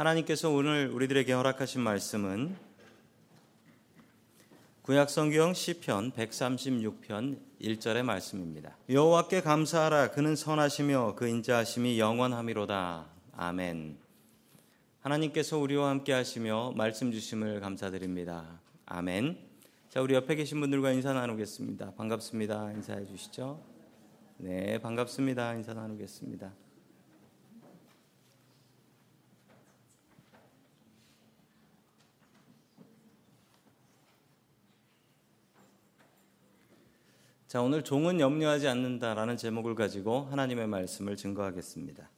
하나님께서 오늘 우리들에게 허락하신 말씀은 구약성경 시편 136편 1절의 말씀입니다. 여호와께 감사하라 그는 선하시며 그 인자하심이 영원함이로다. 아멘. 하나님께서 우리와 함께 하시며 말씀 주심을 감사드립니다. 아멘. 자, 우리 옆에 계신 분들과 인사 나누겠습니다. 반갑습니다. 인사해 주시죠. 네, 반갑습니다. 인사 나누겠습니다. 자, 오늘 종은 염려하지 않는다라는 제목을 가지고 하나님의 말씀을 증거하겠습니다.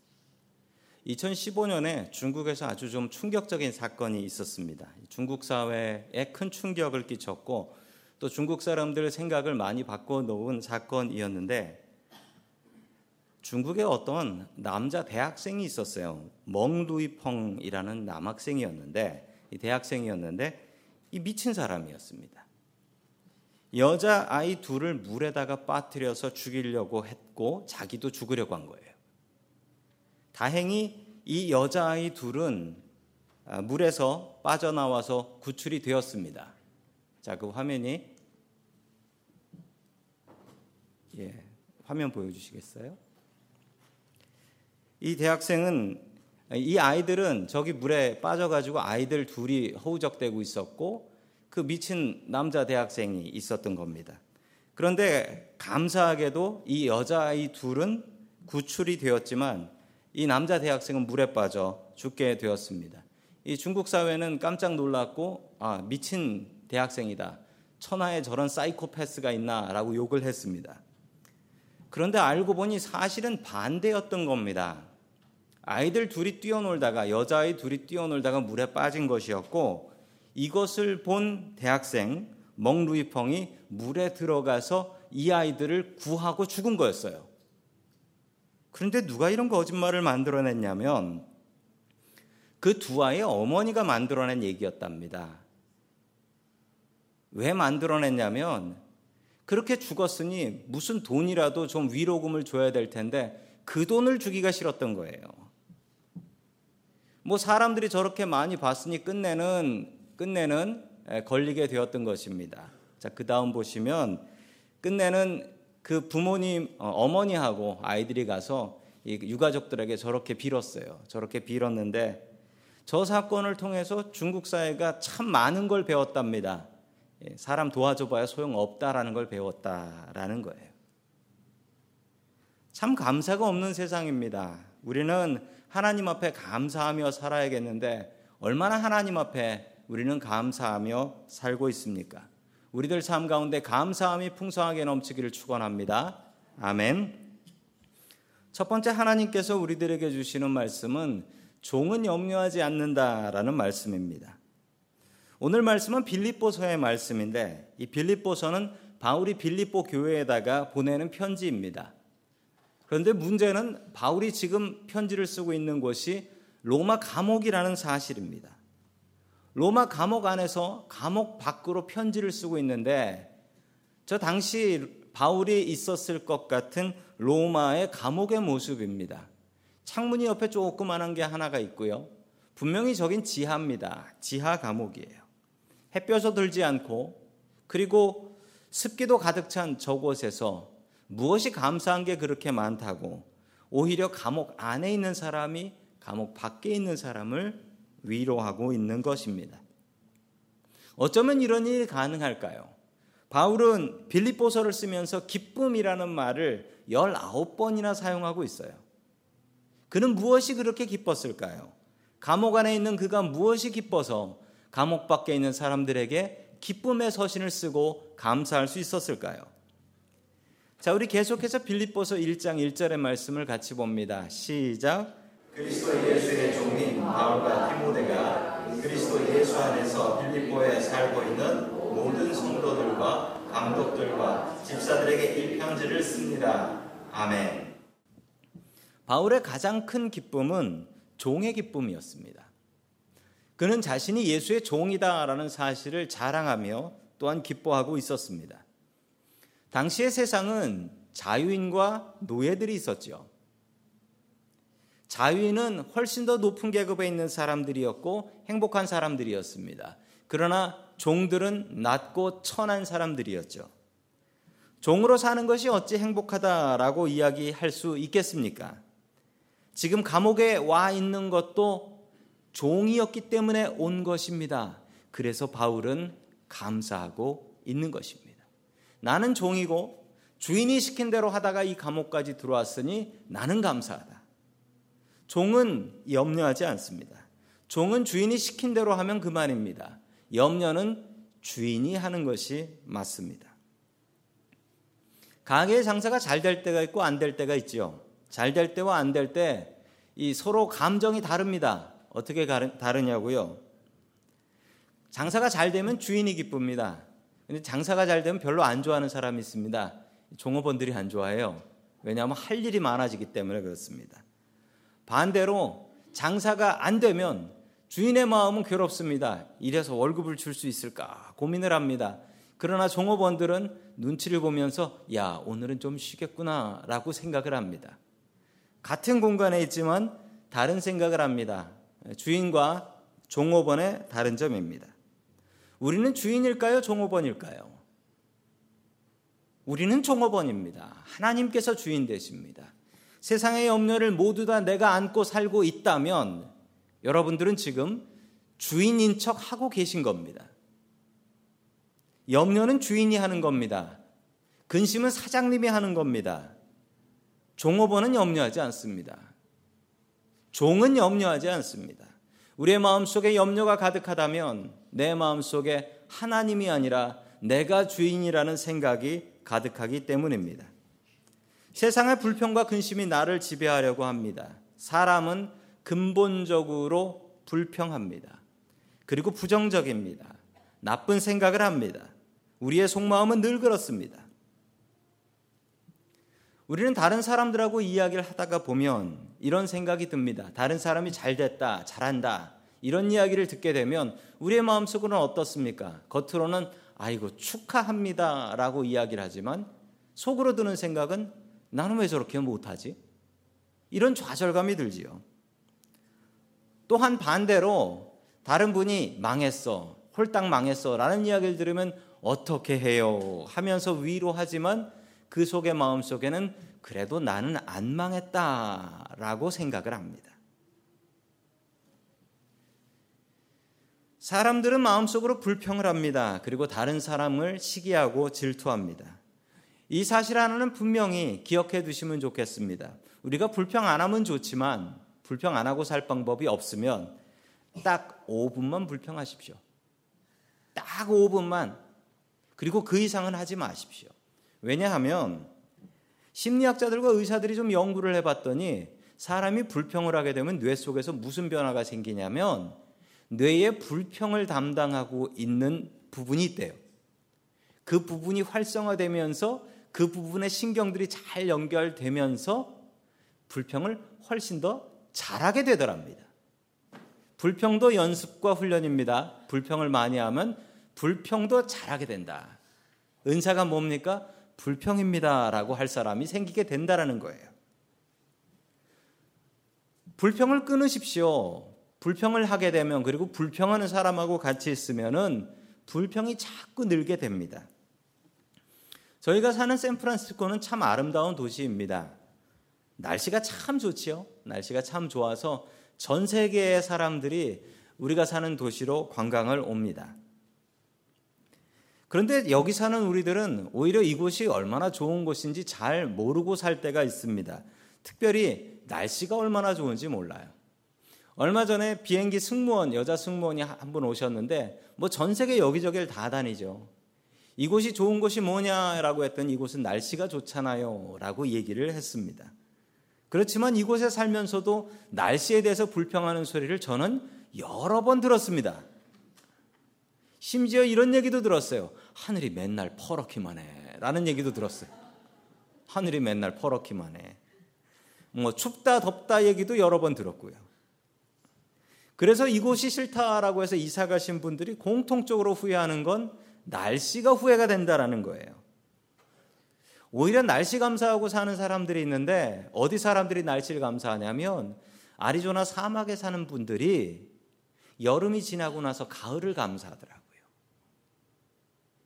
2015년에 중국에서 아주 좀 충격적인 사건이 있었습니다. 중국 사회에 큰 충격을 끼쳤고 또 중국 사람들 생각을 많이 바꿔 놓은 사건이었는데 중국에 어떤 남자 대학생이 있었어요. 멍두이펑이라는 남학생이었는데 이 대학생이었는데 이 미친 사람이었습니다. 여자 아이 둘을 물에다가 빠뜨려서 죽이려고 했고 자기도 죽으려고 한 거예요. 다행히 이 여자 아이 둘은 아, 물에서 빠져나와서 구출이 되었습니다. 자, 그 화면이 예, 화면 보여주시겠어요? 이 대학생은 이 아이들은 저기 물에 빠져가지고 아이들 둘이 허우적대고 있었고 그 미친 남자 대학생이 있었던 겁니다. 그런데 감사하게도 이 여자아이 둘은 구출이 되었지만 이 남자 대학생은 물에 빠져 죽게 되었습니다. 이 중국 사회는 깜짝 놀랐고 아 미친 대학생이다. 천하에 저런 사이코패스가 있나라고 욕을 했습니다. 그런데 알고 보니 사실은 반대였던 겁니다. 아이들 둘이 뛰어놀다가 여자아이 둘이 뛰어놀다가 물에 빠진 것이었고 이것을 본 대학생 멍 루이펑이 물에 들어가서 이 아이들을 구하고 죽은 거였어요. 그런데 누가 이런 거짓말을 만들어냈냐면 그 두 아이의 어머니가 만들어낸 얘기였답니다. 왜 만들어냈냐면 그렇게 죽었으니 무슨 돈이라도 좀 위로금을 줘야 될 텐데 그 돈을 주기가 싫었던 거예요. 뭐 사람들이 저렇게 많이 봤으니 끝내는 끝내는 걸리게 되었던 것입니다. 자, 그 다음 보시면 끝내는 그 부모님, 어, 어머니하고 아이들이 가서 유가족들에게 저렇게 빌었어요. 저렇게 빌었는데 저 사건을 통해서 중국 사회가 참 많은 걸 배웠답니다. 예, 사람 도와줘봐야 소용없다라는 걸 배웠다라는 거예요. 참 감사가 없는 세상입니다. 우리는 하나님 앞에 감사하며 살아야겠는데 얼마나 하나님 앞에 우리는 감사하며 살고 있습니까? 우리들 삶 가운데 감사함이 풍성하게 넘치기를 축원합니다. 아멘. 첫 번째 하나님께서 우리들에게 주시는 말씀은 종은 염려하지 않는다라는 말씀입니다. 오늘 말씀은 빌립보서의 말씀인데 이 빌립보서는 바울이 빌립보 교회에다가 보내는 편지입니다. 그런데 문제는 바울이 지금 편지를 쓰고 있는 곳이 로마 감옥이라는 사실입니다. 로마 감옥 안에서 감옥 밖으로 편지를 쓰고 있는데 저 당시 바울이 있었을 것 같은 로마의 감옥의 모습입니다. 창문이 옆에 조그만한 게 하나가 있고요. 분명히 저긴 지하입니다. 지하 감옥이에요. 햇볕도 들지 않고 그리고 습기도 가득 찬 저곳에서 무엇이 감사한 게 그렇게 많다고 오히려 감옥 안에 있는 사람이 감옥 밖에 있는 사람을 위로하고 있는 것입니다. 어쩌면 이런 일이 가능할까요? 바울은 빌립보서를 쓰면서 기쁨이라는 말을 19번이나 사용하고 있어요. 그는 무엇이 그렇게 기뻤을까요? 감옥 안에 있는 그가 무엇이 기뻐서 감옥 밖에 있는 사람들에게 기쁨의 서신을 쓰고 감사할 수 있었을까요? 자, 우리 계속해서 빌립보서 1장 1절의 말씀을 같이 봅니다. 시작. 그리스도 예수의 종인 바울과 디모데가 그리스도 예수 안에서 빌립보에 살고 있는 모든 성도들과 감독들과 집사들에게 이 편지를 씁니다. 아멘. 바울의 가장 큰 기쁨은 종의 기쁨이었습니다. 그는 자신이 예수의 종이다라는 사실을 자랑하며 또한 기뻐하고 있었습니다. 당시의 세상은 자유인과 노예들이 있었죠. 자위는 훨씬 더 높은 계급에 있는 사람들이었고 행복한 사람들이었습니다. 그러나 종들은 낮고 천한 사람들이었죠. 종으로 사는 것이 어찌 행복하다라고 이야기할 수 있겠습니까? 지금 감옥에 와 있는 것도 종이었기 때문에 온 것입니다. 그래서 바울은 감사하고 있는 것입니다. 나는 종이고 주인이 시킨 대로 하다가 이 감옥까지 들어왔으니 나는 감사하다. 종은 염려하지 않습니다. 종은 주인이 시킨 대로 하면 그만입니다. 염려는 주인이 하는 것이 맞습니다. 가게의 장사가 잘 될 때가 있고 안 될 때가 있죠. 잘 될 때와 안 될 때 이 서로 감정이 다릅니다. 어떻게 다르냐고요? 장사가 잘 되면 주인이 기쁩니다. 근데 장사가 잘 되면 별로 안 좋아하는 사람이 있습니다. 종업원들이 안 좋아해요. 왜냐하면 할 일이 많아지기 때문에 그렇습니다. 반대로 장사가 안 되면 주인의 마음은 괴롭습니다. 이래서 월급을 줄 수 있을까 고민을 합니다. 그러나 종업원들은 눈치를 보면서 야, 오늘은 좀 쉬겠구나 라고 생각을 합니다. 같은 공간에 있지만 다른 생각을 합니다. 주인과 종업원의 다른 점입니다. 우리는 주인일까요? 종업원일까요? 우리는 종업원입니다. 하나님께서 주인 되십니다. 세상의 염려를 모두 다 내가 안고 살고 있다면 여러분들은 지금 주인인 척 하고 계신 겁니다. 염려는 주인이 하는 겁니다. 근심은 사장님이 하는 겁니다. 종업원은 염려하지 않습니다. 종은 염려하지 않습니다. 우리의 마음속에 염려가 가득하다면 내 마음속에 하나님이 아니라 내가 주인이라는 생각이 가득하기 때문입니다. 세상의 불평과 근심이 나를 지배하려고 합니다. 사람은 근본적으로 불평합니다. 그리고 부정적입니다. 나쁜 생각을 합니다. 우리의 속마음은 늘 그렇습니다. 우리는 다른 사람들하고 이야기를 하다가 보면 이런 생각이 듭니다. 다른 사람이 잘 됐다, 잘한다. 이런 이야기를 듣게 되면 우리의 마음속으로는 어떻습니까? 겉으로는 아이고 축하합니다 라고 이야기를 하지만 속으로 드는 생각은 나는 왜 저렇게 못하지? 이런 좌절감이 들지요. 또한 반대로 다른 분이 망했어, 홀딱 망했어 라는 이야기를 들으면 어떻게 해요? 하면서 위로하지만 그 속의 마음 속에는 그래도 나는 안 망했다 라고 생각을 합니다. 사람들은 마음속으로 불평을 합니다. 그리고 다른 사람을 시기하고 질투합니다. 이 사실 하나는 분명히 기억해 두시면 좋겠습니다. 우리가 불평 안 하면 좋지만 불평 안 하고 살 방법이 없으면 딱 5분만 불평하십시오. 딱 5분만 그리고 그 이상은 하지 마십시오. 왜냐하면 심리학자들과 의사들이 좀 연구를 해봤더니 사람이 불평을 하게 되면 뇌 속에서 무슨 변화가 생기냐면 뇌의 불평을 담당하고 있는 부분이 있대요. 그 부분이 활성화되면서 그 부분의 신경들이 잘 연결되면서 불평을 훨씬 더 잘하게 되더랍니다. 불평도 연습과 훈련입니다. 불평을 많이 하면 불평도 잘하게 된다. 은사가 뭡니까? 불평입니다라고 할 사람이 생기게 된다라는 거예요. 불평을 끊으십시오. 불평을 하게 되면 그리고 불평하는 사람하고 같이 있으면은 불평이 자꾸 늘게 됩니다. 저희가 사는 샌프란시스코는 참 아름다운 도시입니다. 날씨가 참 좋지요. 날씨가 참 좋아서 전 세계의 사람들이 우리가 사는 도시로 관광을 옵니다. 그런데 여기 사는 우리들은 오히려 이곳이 얼마나 좋은 곳인지 잘 모르고 살 때가 있습니다. 특별히 날씨가 얼마나 좋은지 몰라요. 얼마 전에 비행기 승무원, 여자 승무원이 한 분 오셨는데 뭐 전 세계 여기저기를 다 다니죠. 이곳이 좋은 곳이 뭐냐라고 했더니 이곳은 날씨가 좋잖아요. 라고 얘기를 했습니다. 그렇지만 이곳에 살면서도 날씨에 대해서 불평하는 소리를 저는 여러 번 들었습니다. 심지어 이런 얘기도 들었어요. 하늘이 맨날 퍼렇기만 해. 라는 얘기도 들었어요. 하늘이 맨날 퍼렇기만 해. 뭐 춥다 덥다 얘기도 여러 번 들었고요. 그래서 이곳이 싫다라고 해서 이사 가신 분들이 공통적으로 후회하는 건 날씨가 후회가 된다라는 거예요. 오히려 날씨 감사하고 사는 사람들이 있는데 어디 사람들이 날씨를 감사하냐면 아리조나 사막에 사는 분들이 여름이 지나고 나서 가을을 감사하더라고요.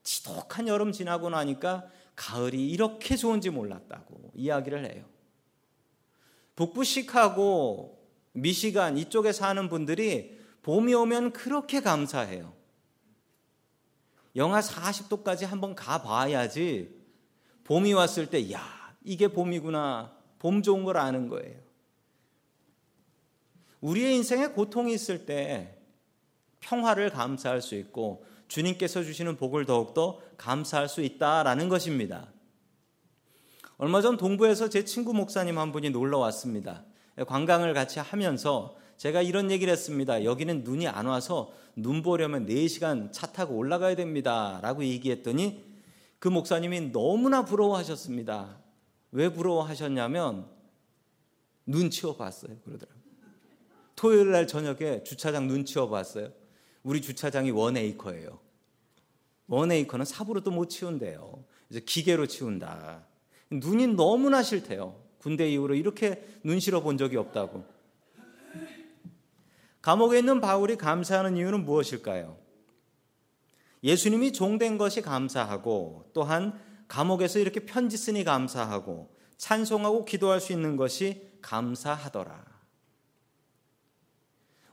지독한 여름 지나고 나니까 가을이 이렇게 좋은지 몰랐다고 이야기를 해요. 북부 시카고, 미시간 이쪽에 사는 분들이 봄이 오면 그렇게 감사해요. 영하 40도까지 한번 가봐야지 봄이 왔을 때, 야, 이게 봄이구나. 봄 좋은 걸 아는 거예요. 우리의 인생에 고통이 있을 때 평화를 감사할 수 있고 주님께서 주시는 복을 더욱더 감사할 수 있다라는 것입니다. 얼마 전 동부에서 제 친구 목사님 한 분이 놀러 왔습니다. 관광을 같이 하면서 제가 이런 얘기를 했습니다. 여기는 눈이 안 와서 눈 보려면 4시간 차 타고 올라가야 됩니다. 라고 얘기했더니 그 목사님이 너무나 부러워하셨습니다. 왜 부러워하셨냐면 눈 치워봤어요. 그러더라고요. 토요일 날 저녁에 주차장 눈 치워봤어요. 우리 주차장이 원에이커예요. 원에이커는 삽으로도 못 치운대요. 이제 기계로 치운다. 눈이 너무나 싫대요. 군대 이후로 이렇게 눈 실어 본 적이 없다고. 감옥에 있는 바울이 감사하는 이유는 무엇일까요? 예수님이 종된 것이 감사하고 또한 감옥에서 이렇게 편지 쓰니 감사하고 찬송하고 기도할 수 있는 것이 감사하더라.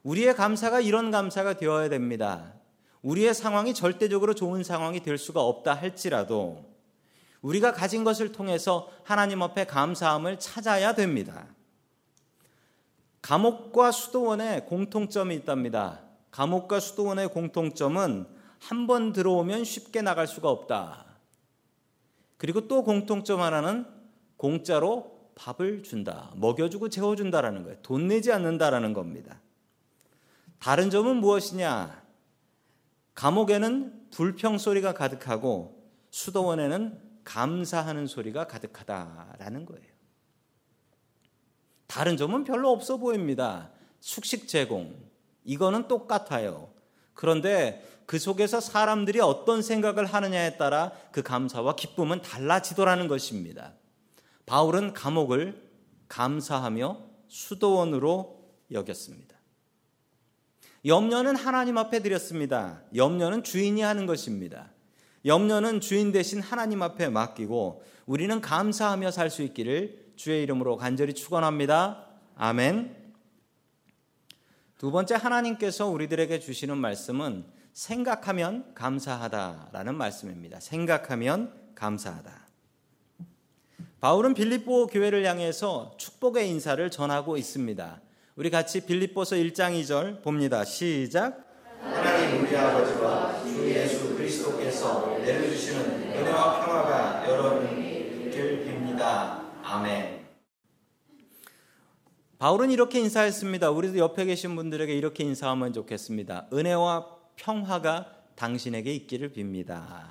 우리의 감사가 이런 감사가 되어야 됩니다. 우리의 상황이 절대적으로 좋은 상황이 될 수가 없다 할지라도 우리가 가진 것을 통해서 하나님 앞에 감사함을 찾아야 됩니다. 감옥과 수도원의 공통점이 있답니다. 감옥과 수도원의 공통점은 한 번 들어오면 쉽게 나갈 수가 없다. 그리고 또 공통점 하나는 공짜로 밥을 준다. 먹여주고 재워준다라는 거예요. 돈 내지 않는다라는 겁니다. 다른 점은 무엇이냐? 감옥에는 불평 소리가 가득하고 수도원에는 감사하는 소리가 가득하다라는 거예요. 다른 점은 별로 없어 보입니다. 숙식 제공. 이거는 똑같아요. 그런데 그 속에서 사람들이 어떤 생각을 하느냐에 따라 그 감사와 기쁨은 달라지더라는 것입니다. 바울은 감옥을 감사하며 수도원으로 여겼습니다. 염려는 하나님 앞에 드렸습니다. 염려는 주인이 하는 것입니다. 염려는 주인 대신 하나님 앞에 맡기고 우리는 감사하며 살 수 있기를 주의 이름으로 간절히 축원합니다. 아멘. 두 번째 하나님께서 우리들에게 주시는 말씀은 생각하면 감사하다라는 말씀입니다. 생각하면 감사하다. 바울은 빌립보 교회를 향해서 축복의 인사를 전하고 있습니다. 우리 같이 빌립보서 1장 2절 봅니다. 시작. 하나님 우리 아버지와 주 예수 그리스도께서 내려주시는 은혜와 평화가 여러분을 빕니다. 아멘. 바울은 이렇게 인사했습니다. 우리도 옆에 계신 분들에게 이렇게 인사하면 좋겠습니다. 은혜와 평화가 당신에게 있기를 빕니다.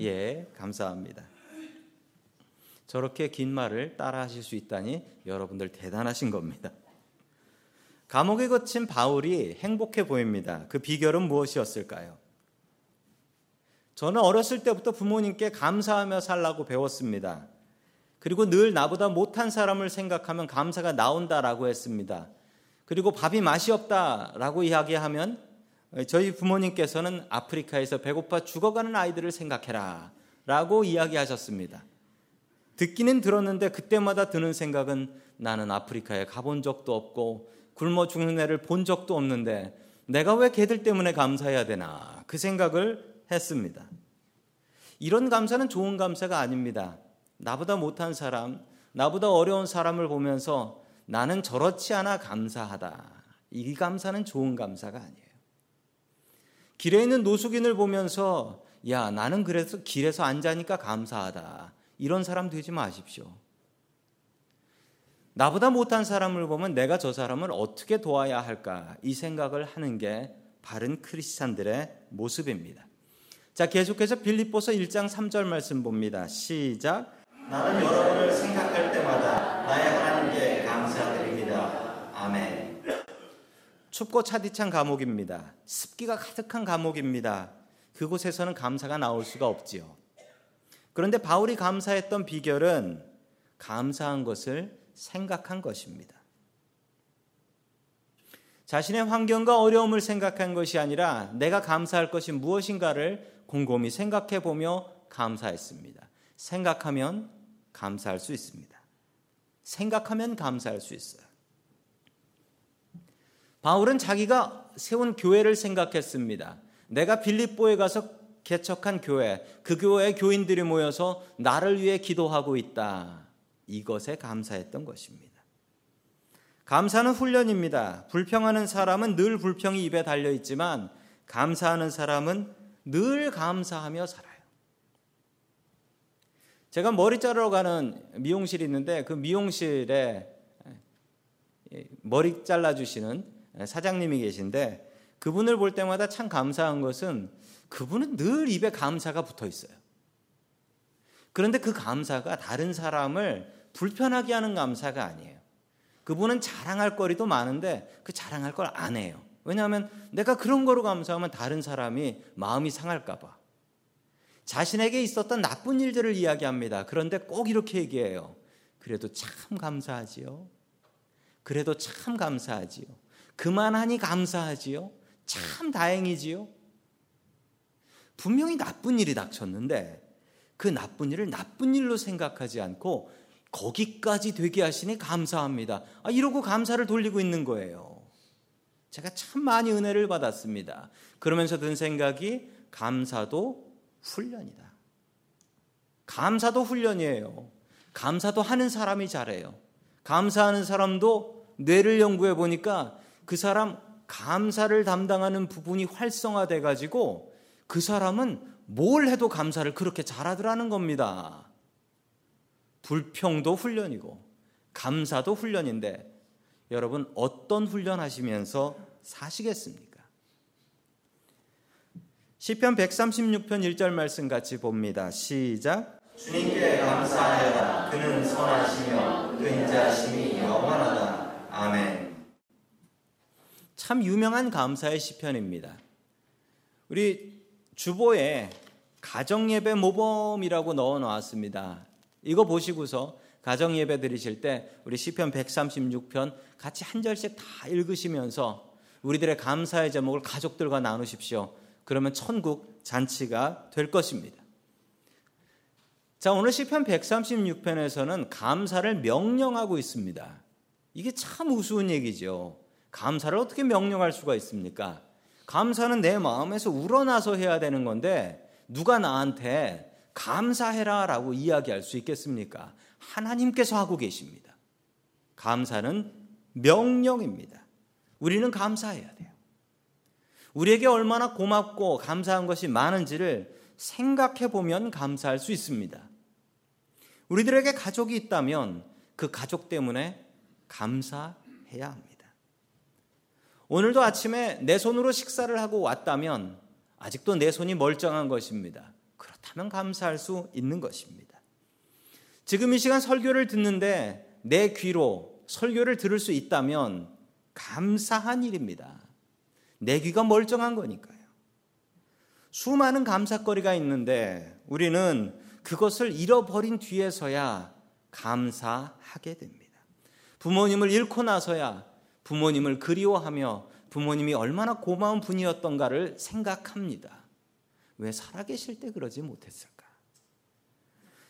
예, 감사합니다. 저렇게 긴 말을 따라 하실 수 있다니 여러분들 대단하신 겁니다. 감옥에 갇힌 바울이 행복해 보입니다. 그 비결은 무엇이었을까요? 저는 어렸을 때부터 부모님께 감사하며 살라고 배웠습니다. 그리고 늘 나보다 못한 사람을 생각하면 감사가 나온다라고 했습니다. 그리고 밥이 맛이 없다라고 이야기하면 저희 부모님께서는 아프리카에서 배고파 죽어가는 아이들을 생각해라 라고 이야기하셨습니다. 듣기는 들었는데 그때마다 드는 생각은 나는 아프리카에 가본 적도 없고 굶어 죽는 애를 본 적도 없는데 내가 왜 걔들 때문에 감사해야 되나 그 생각을 했습니다. 이런 감사는 좋은 감사가 아닙니다. 나보다 못한 사람, 나보다 어려운 사람을 보면서 나는 저렇지 않아 감사하다. 이 감사는 좋은 감사가 아니에요. 길에 있는 노숙인을 보면서 야, 나는 그래서 길에서 앉아니까 감사하다. 이런 사람 되지 마십시오. 나보다 못한 사람을 보면 내가 저 사람을 어떻게 도와야 할까 이 생각을 하는 게 바른 크리스찬들의 모습입니다. 자, 계속해서 빌립보서 1장 3절 말씀 봅니다. 시작. 나는 여러분을 생각할 때마다 나의 하나님께 감사드립니다. 아멘. 춥고 차디찬 감옥입니다. 습기가 가득한 감옥입니다. 그곳에서는 감사가 나올 수가 없지요. 그런데 바울이 감사했던 비결은 감사한 것을 생각한 것입니다. 자신의 환경과 어려움을 생각한 것이 아니라 내가 감사할 것이 무엇인가를 곰곰이 생각해 보며 감사했습니다. 생각하면 감사할 수 있습니다. 생각하면 감사할 수 있어요. 바울은 자기가 세운 교회를 생각했습니다. 내가 빌립보에 가서 개척한 교회, 그 교회의 교인들이 모여서 나를 위해 기도하고 있다. 이것에 감사했던 것입니다. 감사는 훈련입니다. 불평하는 사람은 늘 불평이 입에 달려 있지만 감사하는 사람은 늘 감사하며 살아요. 제가 머리 자르러 가는 미용실이 있는데 그 미용실에 머리 잘라주시는 사장님이 계신데 그분을 볼 때마다 참 감사한 것은 그분은 늘 입에 감사가 붙어 있어요. 그런데 그 감사가 다른 사람을 불편하게 하는 감사가 아니에요. 그분은 자랑할 거리도 많은데 그 자랑할 걸 안 해요. 왜냐하면 내가 그런 거로 감사하면 다른 사람이 마음이 상할까봐. 자신에게 있었던 나쁜 일들을 이야기합니다. 그런데 꼭 이렇게 얘기해요. 그래도 참 감사하지요. 그래도 참 감사하지요. 그만하니 감사하지요. 참 다행이지요. 분명히 나쁜 일이 닥쳤는데 그 나쁜 일을 나쁜 일로 생각하지 않고 거기까지 되게 하시니 감사합니다. 아, 이러고 감사를 돌리고 있는 거예요. 제가 참 많이 은혜를 받았습니다. 그러면서 든 생각이 감사도 훈련이다. 감사도 훈련이에요. 감사도 하는 사람이 잘해요. 감사하는 사람도 뇌를 연구해 보니까 그 사람 감사를 담당하는 부분이 활성화돼 가지고 그 사람은 뭘 해도 감사를 그렇게 잘하더라는 겁니다. 불평도 훈련이고 감사도 훈련인데 여러분 어떤 훈련 하시면서 사시겠습니까? 시편 136편 1절 말씀 같이 봅니다. 시작. 주님께 감사하여라. 그는 선하시며 그 인자심이 영원하다. 아멘. 참 유명한 감사의 시편입니다. 우리 주보에 가정예배 모범이라고 넣어 놓았습니다. 이거 보시고서 가정 예배 드리실 때 우리 시편 136편 같이 한 절씩 다 읽으시면서 우리들의 감사의 제목을 가족들과 나누십시오. 그러면 천국 잔치가 될 것입니다. 자, 오늘 시편 136편에서는 감사를 명령하고 있습니다. 이게 참 우스운 얘기죠. 감사를 어떻게 명령할 수가 있습니까? 감사는 내 마음에서 우러나서 해야 되는 건데 누가 나한테 감사해라 라고 이야기할 수 있겠습니까? 하나님께서 하고 계십니다. 감사는 명령입니다. 우리는 감사해야 돼요. 우리에게 얼마나 고맙고 감사한 것이 많은지를 생각해 보면 감사할 수 있습니다. 우리들에게 가족이 있다면 그 가족 때문에 감사해야 합니다. 오늘도 아침에 내 손으로 식사를 하고 왔다면 아직도 내 손이 멀쩡한 것입니다. 그렇다면 감사할 수 있는 것입니다. 지금 이 시간 설교를 듣는데 내 귀로 설교를 들을 수 있다면 감사한 일입니다. 내 귀가 멀쩡한 거니까요. 수많은 감사거리가 있는데 우리는 그것을 잃어버린 뒤에서야 감사하게 됩니다. 부모님을 잃고 나서야 부모님을 그리워하며 부모님이 얼마나 고마운 분이었던가를 생각합니다. 왜 살아계실 때 그러지 못했을까?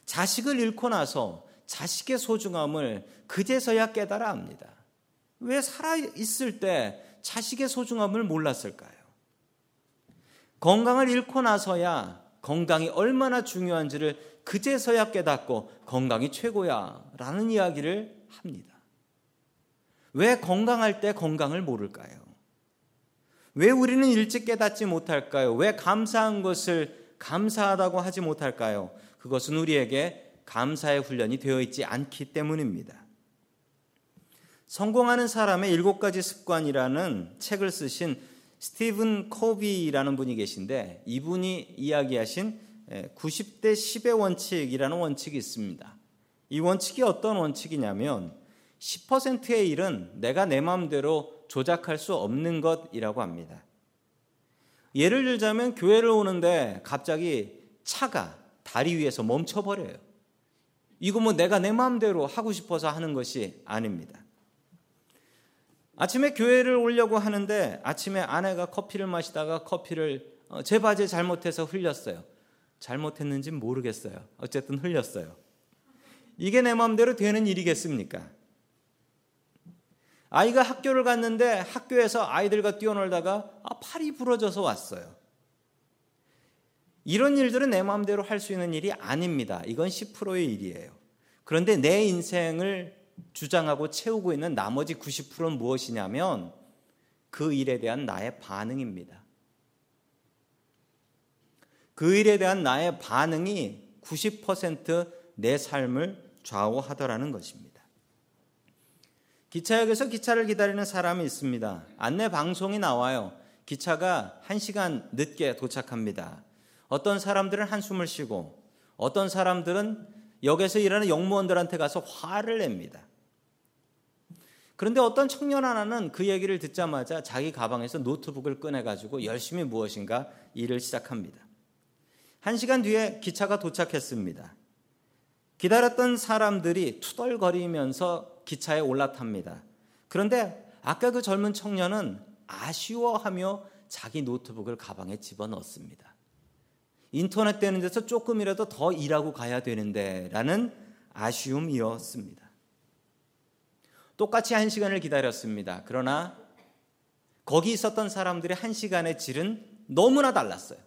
자식을 잃고 나서 자식의 소중함을 그제서야 깨달아 합니다. 왜 살아있을 때 자식의 소중함을 몰랐을까요? 건강을 잃고 나서야 건강이 얼마나 중요한지를 그제서야 깨닫고 건강이 최고야 라는 이야기를 합니다. 왜 건강할 때 건강을 모를까요? 왜 우리는 일찍 깨닫지 못할까요? 왜 감사한 것을 감사하다고 하지 못할까요? 그것은 우리에게 감사의 훈련이 되어 있지 않기 때문입니다. 성공하는 사람의 일곱 가지 습관이라는 책을 쓰신 스티븐 코비라는 분이 계신데 이분이 이야기하신 90대 10의 원칙이라는 원칙이 있습니다. 이 원칙이 어떤 원칙이냐면 10%의 일은 내가 내 마음대로 조작할 수 없는 것이라고 합니다. 예를 들자면 교회를 오는데 갑자기 차가 다리 위에서 멈춰버려요. 이거 뭐 내가 내 마음대로 하고 싶어서 하는 것이 아닙니다. 아침에 교회를 오려고 하는데 아침에 아내가 커피를 마시다가 커피를 어, 제 바지에 잘못해서 흘렸어요. 잘못했는지 모르겠어요. 어쨌든 흘렸어요. 이게 내 마음대로 되는 일이겠습니까? 아이가 학교를 갔는데 학교에서 아이들과 뛰어놀다가 아, 팔이 부러져서 왔어요. 이런 일들은 내 마음대로 할 수 있는 일이 아닙니다. 이건 10%의 일이에요. 그런데 내 인생을 주장하고 채우고 있는 나머지 90%는 무엇이냐면 그 일에 대한 나의 반응입니다. 그 일에 대한 나의 반응이 90%내 삶을 좌우하더라는 것입니다. 기차역에서 기차를 기다리는 사람이 있습니다. 안내 방송이 나와요. 기차가 1시간 늦게 도착합니다. 어떤 사람들은 한숨을 쉬고 어떤 사람들은 역에서 일하는 영무원들한테 가서 화를 냅니다. 그런데 어떤 청년 하나는 그 얘기를 듣자마자 자기 가방에서 노트북을 꺼내가지고 열심히 무엇인가 일을 시작합니다. 한 시간 뒤에 기차가 도착했습니다. 기다렸던 사람들이 투덜거리면서 기차에 올라탑니다. 그런데 아까 그 젊은 청년은 아쉬워하며 자기 노트북을 가방에 집어넣습니다. 인터넷 되는 데서 조금이라도 더 일하고 가야 되는데 라는 아쉬움이었습니다. 똑같이 한 시간을 기다렸습니다. 그러나 거기 있었던 사람들의 한 시간의 질은 너무나 달랐어요.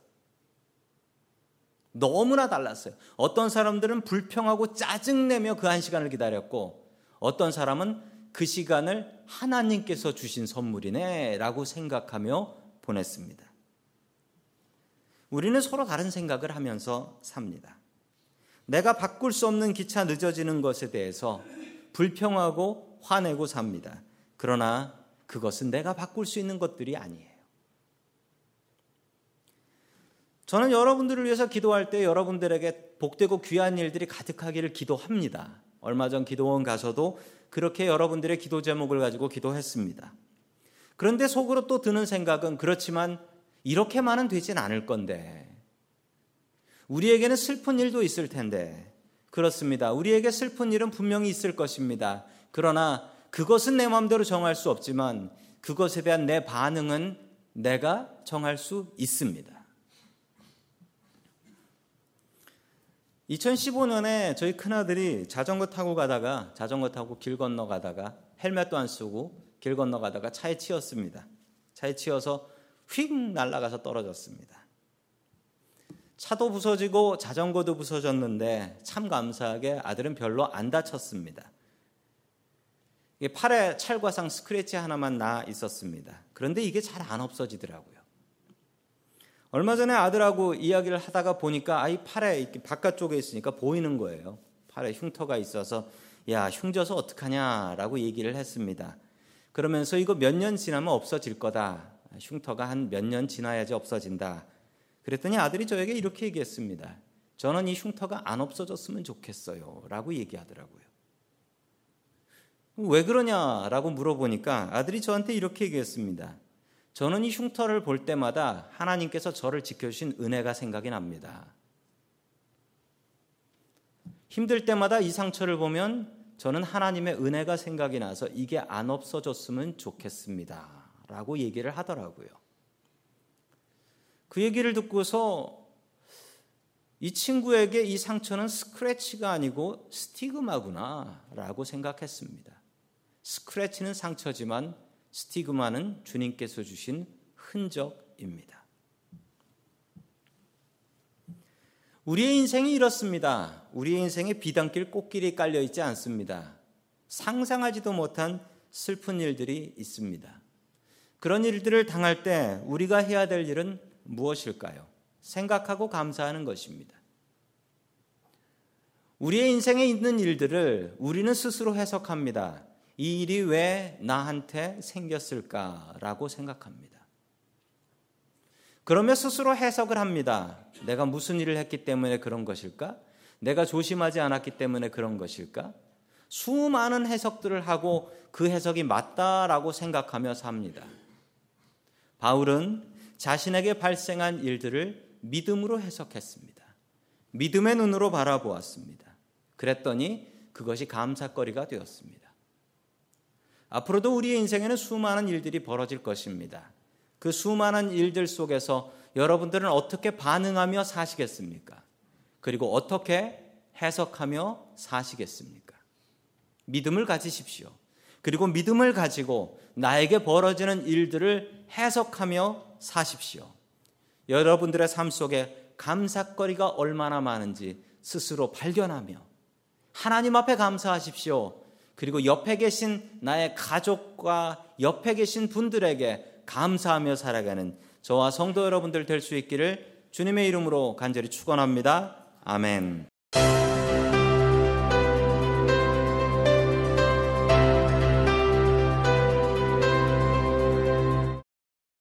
너무나 달랐어요. 어떤 사람들은 불평하고 짜증내며 그 한 시간을 기다렸고 어떤 사람은 그 시간을 하나님께서 주신 선물이네 라고 생각하며 보냈습니다. 우리는 서로 다른 생각을 하면서 삽니다. 내가 바꿀 수 없는 기차 늦어지는 것에 대해서 불평하고 화내고 삽니다. 그러나 그것은 내가 바꿀 수 있는 것들이 아니에요. 저는 여러분들을 위해서 기도할 때 여러분들에게 복되고 귀한 일들이 가득하기를 기도합니다. 얼마 전 기도원 가서도 그렇게 여러분들의 기도 제목을 가지고 기도했습니다. 그런데 속으로 또 드는 생각은 그렇지만 이렇게만은 되진 않을 건데. 우리에게는 슬픈 일도 있을 텐데. 그렇습니다. 우리에게 슬픈 일은 분명히 있을 것입니다. 그러나 그것은 내 마음대로 정할 수 없지만 그것에 대한 내 반응은 내가 정할 수 있습니다. 2015년에 저희 큰아들이 자전거 타고 가다가 자전거 타고 길 건너 가다가 헬멧도 안 쓰고 길 건너 가다가 차에 치였습니다. 차에 치여서 휙 날아가서 떨어졌습니다. 차도 부서지고 자전거도 부서졌는데 참 감사하게 아들은 별로 안 다쳤습니다. 팔에 찰과상 스크래치 하나만 나 있었습니다. 그런데 이게 잘 안 없어지더라고요. 얼마 전에 아들하고 이야기를 하다가 보니까 아이 팔에 이렇게 바깥쪽에 있으니까 보이는 거예요. 팔에 흉터가 있어서 야 흉져서 어떡하냐라고 얘기를 했습니다. 그러면서 이거 몇 년 지나면 없어질 거다. 흉터가 한 몇 년 지나야지 없어진다. 그랬더니 아들이 저에게 이렇게 얘기했습니다. 저는 이 흉터가 안 없어졌으면 좋겠어요. 라고 얘기하더라고요. 왜 그러냐라고 물어보니까 아들이 저한테 이렇게 얘기했습니다. 저는 이 흉터를 볼 때마다 하나님께서 저를 지켜주신 은혜가 생각이 납니다. 힘들 때마다 이 상처를 보면 저는 하나님의 은혜가 생각이 나서 이게 안 없어졌으면 좋겠습니다. 라고 얘기를 하더라고요. 그 얘기를 듣고서 이 친구에게 이 상처는 스크래치가 아니고 스티그마구나 라고 생각했습니다. 스크래치는 상처지만 스티그마는 주님께서 주신 흔적입니다. 우리의 인생이 이렇습니다. 우리의 인생에 비단길 꽃길이 깔려 있지 않습니다. 상상하지도 못한 슬픈 일들이 있습니다. 그런 일들을 당할 때 우리가 해야 될 일은 무엇일까요? 생각하고 감사하는 것입니다. 우리의 인생에 있는 일들을 우리는 스스로 해석합니다. 이 일이 왜 나한테 생겼을까라고 생각합니다. 그러며 스스로 해석을 합니다. 내가 무슨 일을 했기 때문에 그런 것일까? 내가 조심하지 않았기 때문에 그런 것일까? 수많은 해석들을 하고 그 해석이 맞다라고 생각하며 삽니다. 바울은 자신에게 발생한 일들을 믿음으로 해석했습니다. 믿음의 눈으로 바라보았습니다. 그랬더니 그것이 감사거리가 되었습니다. 앞으로도 우리의 인생에는 수많은 일들이 벌어질 것입니다. 그 수많은 일들 속에서 여러분들은 어떻게 반응하며 사시겠습니까? 그리고 어떻게 해석하며 사시겠습니까? 믿음을 가지십시오. 그리고 믿음을 가지고 나에게 벌어지는 일들을 해석하며 사십시오. 여러분들의 삶 속에 감사거리가 얼마나 많은지 스스로 발견하며 하나님 앞에 감사하십시오. 그리고 옆에 계신 나의 가족과 옆에 계신 분들에게 감사하며 살아가는 저와 성도 여러분들 될 수 있기를 주님의 이름으로 간절히 축원합니다. 아멘.